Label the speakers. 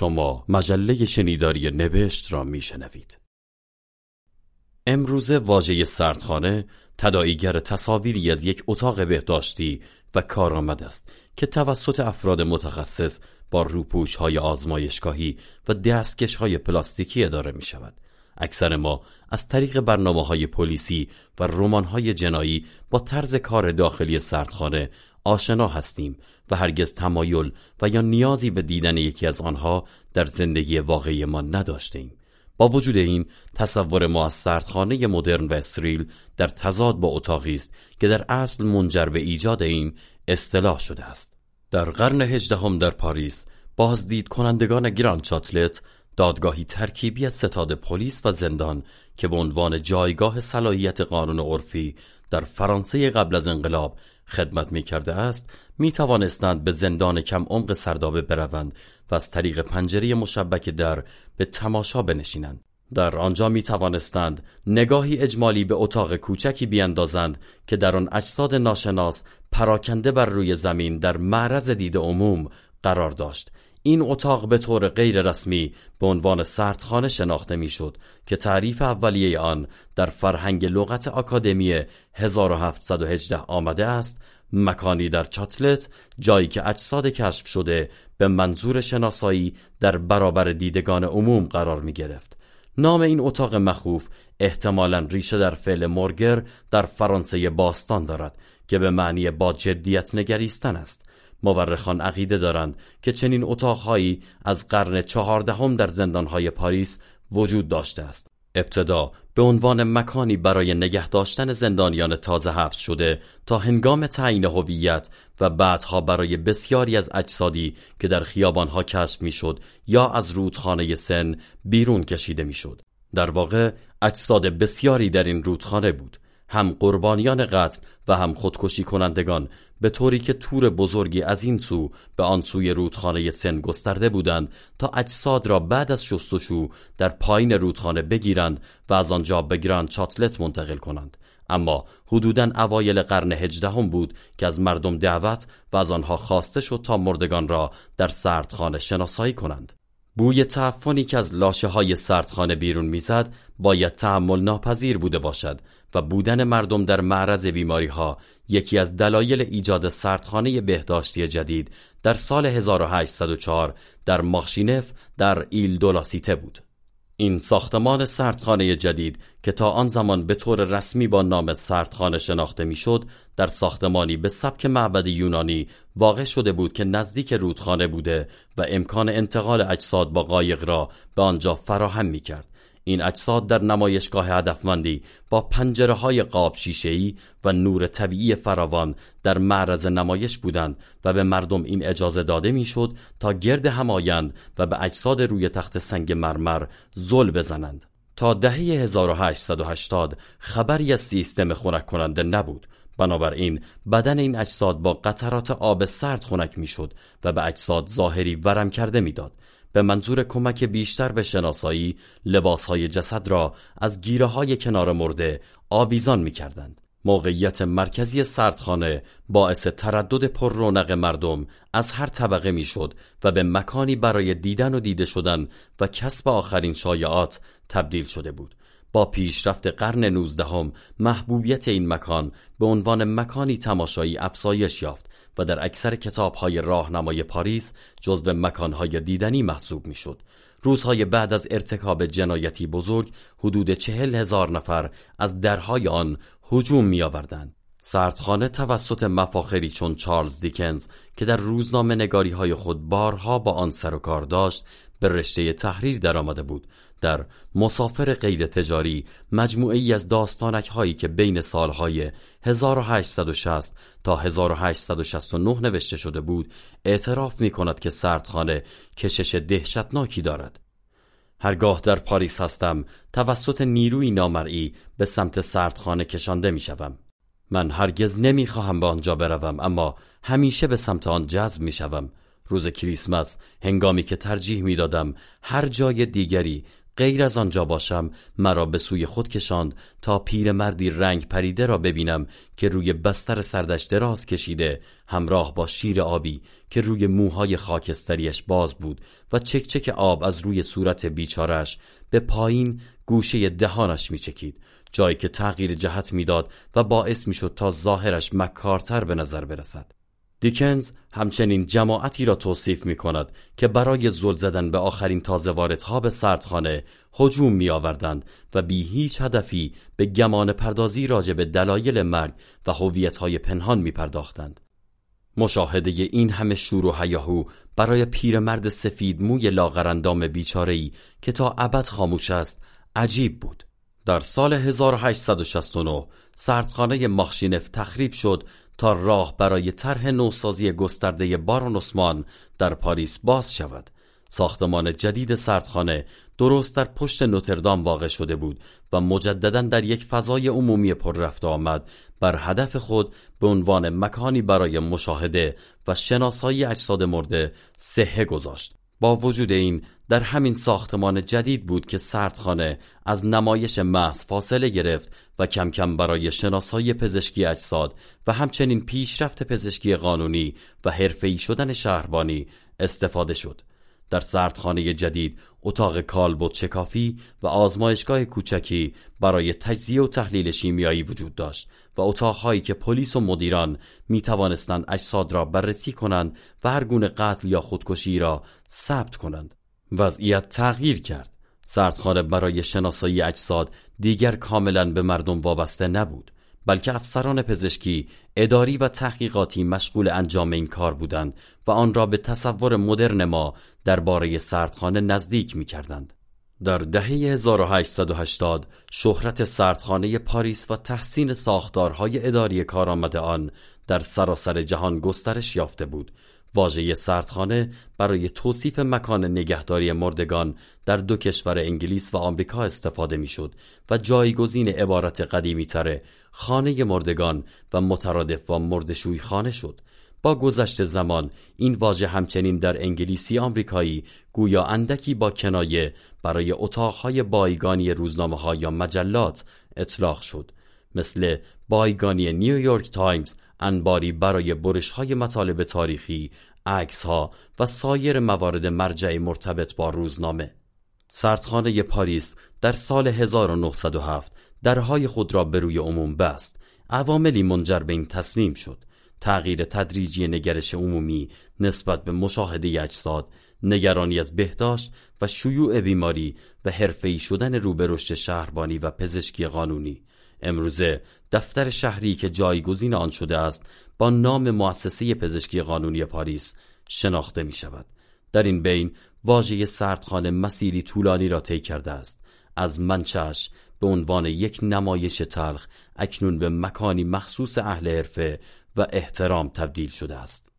Speaker 1: شما مجله شنیداری نوشت را میشنوید امروزه واژه سردخانه تداعیگر تصاویری از یک اتاق بهداشتی و کارآمد است که توسط افراد متخصص با روپوش های آزمایشگاهی و دستکش های پلاستیکی اداره می شود. اکثر ما از طریق برنامه های پلیسی و رمان های جنایی با طرز کار داخلی سردخانه آشنا هستیم و هرگز تمایل و یا نیازی به دیدن یکی از آنها در زندگی واقعی ما نداشتیم. با وجود این تصور ما از سردخانه مدرن و استریل در تضاد با اتاقی است که در اصل منجر به ایجاد این اصطلاح شده است در قرن هجدهم در پاریس بازدید کنندگان گران چاتلت دادگاهی ترکیبی از ستاد پلیس و زندان که به عنوان جایگاه صلاحیت قانون عرفی در فرانسه قبل از انقلاب خدمت می کرده است می توانستند به زندان کم عمق سردابه بروند و از طریق پنجره مشبک در به تماشا بنشینند. در آنجا می توانستند نگاهی اجمالی به اتاق کوچکی بیندازند که در آن اجساد ناشناس پراکنده بر روی زمین در معرض دید عموم قرار داشت. این اتاق به طور غیر رسمی به عنوان سردخانه شناخته می‌شد که تعریف اولیه آن در فرهنگ لغت آکادمی 1718 آمده است مکانی در چاتلت جایی که اجساد کشف شده به منظور شناسایی در برابر دیدگان عموم قرار می گرفت نام این اتاق مخوف احتمالا ریشه در فعل مورگر در فرانسه باستان دارد که به معنی با جدیت نگریستن است. مورخان عقیده دارند که چنین اتاقهایی از قرن چهاردهم در زندانهای پاریس وجود داشته است ابتدا به عنوان مکانی برای نگه داشتن زندانیان تازه حبس شده تا هنگام تعیین هویت و بعدها برای بسیاری از اجسادی که در خیابانها کشف می‌شد یا از رودخانه سن بیرون کشیده می‌شد. در واقع اجساد بسیاری در این رودخانه بود هم قربانیان قتل و هم خودکشی کنندگان به طوری که تور بزرگی از این سو به آن سوی رودخانه سن گسترده بودند تا اجساد را بعد از شستشو در پایین رودخانه بگیرند و از آنجا به گراند چاتلت منتقل کنند. اما حدوداً اوایل قرن هجدهم بود که از مردم دعوت و از آنها خواسته شد تا مردگان را در سردخانه شناسایی کنند. بوی تعفنی که از لاشه های سردخانه بیرون می‌زد باید تحمل ناپذیر بوده باشد و بودن مردم در معرض بیماری ها یکی از دلایل ایجاد سردخانه بهداشتی جدید در سال 1804 در ماخشینف در ایل دولاسیته بود. این ساختمان سردخانه جدید که تا آن زمان به طور رسمی با نام سردخانه شناخته می‌شد در ساختمانی به سبک معبد یونانی واقع شده بود که نزدیک رودخانه بوده و امکان انتقال اجساد با قایق را به آنجا فراهم می کرد. این اجساد در نمایشگاه هدفمندی با پنجره های قاب شیشه‌ای و نور طبیعی فراوان در معرض نمایش بودند و به مردم این اجازه داده می‌شد تا گرد هم آیند و به اجساد روی تخت سنگ مرمر زل بزنند. تا دهه 1880 خبری از سیستم خنک کننده نبود. بنابراین بدن این اجساد با قطرات آب سرد خنک می‌شد و به اجساد ظاهری ورم کرده می‌داد. به منظور کمک بیشتر به شناسایی لباسهای جسد را از گیره های کنار مرده آویزان می کردند. موقعیت مرکزی سردخانه باعث تردد پر رونق مردم از هر طبقه می‌شد و به مکانی برای دیدن و دیده شدن و کسب آخرین شایعات تبدیل شده بود. با پیشرفت قرن نوزدهم محبوبیت این مکان به عنوان مکانی تماشایی افزایش یافت و در اکثر کتابهای راهنمای پاریس جزو مکانهای دیدنی محسوب می‌شد. روزهای بعد از ارتکاب جنایتی بزرگ حدود چهل هزار نفر از درهای آن هجوم می آوردند. سردخانه توسط مفاخری چون چارلز دیکنز که در روزنامه نگاری های خود بارها با آن سر و کار داشت به رشته تحریر درآمده بود در مسافر غیر تجاری مجموعه ای از داستانک هایی که بین سالهای 1860 تا 1869 نوشته شده بود اعتراف می کند که سردخانه کشش دهشتناکی دارد هرگاه در پاریس هستم توسط نیروی نامرئی به سمت سردخانه کشانده می شوم. من هرگز نمی خواهم به آنجا بروم اما همیشه به سمت آن جذب می شوم. روز کریسمس هنگامی که ترجیح می دادم هر جای دیگری غیر از آنجا باشم مرا به سوی خود کشاند تا پیرمردی رنگ پریده را ببینم که روی بستر سردش دراز کشیده همراه با شیر آبی که روی موهای خاکستریش باز بود و چکچک آب از روی صورت بیچارش به پایین گوشه دهانش میچکید جایی که تغییر جهت می‌داد و باعث می‌شد تا ظاهرش مکارتر به نظر برسد. دیکنز همچنین جماعتی را توصیف می کند که برای زل زدن به آخرین تازه واردها به سردخانه هجوم می آوردند و بی هیچ هدفی به گمان پردازی راجع به دلایل مرگ و های پنهان می پرداختند. مشاهده این همه شور و هیاهو برای پیرمرد سفید موی لاغرندام بیچاره‌ای که تا ابد خاموش است عجیب بود. در سال 1869 سردخانه ماخشینف تخریب شد تا راه برای طرح نوسازی گسترده بارون عثمان در پاریس باز شود. ساختمان جدید سردخانه درست در پشت نوتردام واقع شده بود و مجددا در یک فضای عمومی پر رفت آمد. بر هدف خود به عنوان مکانی برای مشاهده و شناسایی اجساد مرده صحه گذاشت. با وجود این در همین ساختمان جدید بود که سردخانه از نمایش محض فاصله گرفت و کم کم برای شناسایی پزشکی اجساد و همچنین پیشرفت پزشکی قانونی و حرفه‌ای شدن شهربانی استفاده شد. در سردخانه جدید اتاق کالبد شکافی و آزمایشگاه کوچکی برای تجزیه و تحلیل شیمیایی وجود داشت و اتاقهایی که پلیس و مدیران می توانستند اجساد را بررسی کنند و هر گونه قتل یا خودکشی را ثبت کنند. وضعیت تغییر کرد. سردخانه برای شناسایی اجساد دیگر کاملا به مردم وابسته نبود. بلکه افسران پزشکی اداری و تحقیقاتی مشغول انجام این کار بودند و آن را به تصور مدرن ما درباره سردخانه نزدیک می کردند. در دهه 1880 شهرت سردخانه پاریس و تحسین ساختارهای اداری کارآمد آن در سراسر جهان گسترش یافته بود واژه سردخانه برای توصیف مکان نگهداری مردگان در دو کشور انگلیس و آمریکا استفاده می‌شد و جایگزین عبارت قدیمی تره خانه مردگان و مترادف با مرده‌شوی خانه شد. با گذشت زمان این واژه همچنین در انگلیسی آمریکایی گویا اندکی با کنایه برای اتاقهای بایگانی روزنامه ها یا مجلات اطلاق شد. مثل بایگانی نیویورک تایمز انباری برای برش های مطالب تاریخی، عکس ها و سایر موارد مرجع مرتبط با روزنامه. سردخانه پاریس در سال 1907 درهای خود را به روی عموم بست. عواملی منجر به این تصمیم شد. تغییر تدریجی نگرش عمومی نسبت به مشاهده اجساد، نگرانی از بهداشت و شیوع بیماری و حرفه‌ای شدن رو به رشد شهربانی و پزشکی قانونی امروزه دفتر شهری که جایگزین آن شده است با نام مؤسسه پزشکی قانونی پاریس شناخته می شود در این بین واژه سردخانه مسیری طولانی را طی کرده است. از منچش به عنوان یک نمایش تلخ اکنون به مکانی مخصوص اهل حرفه و احترام تبدیل شده است.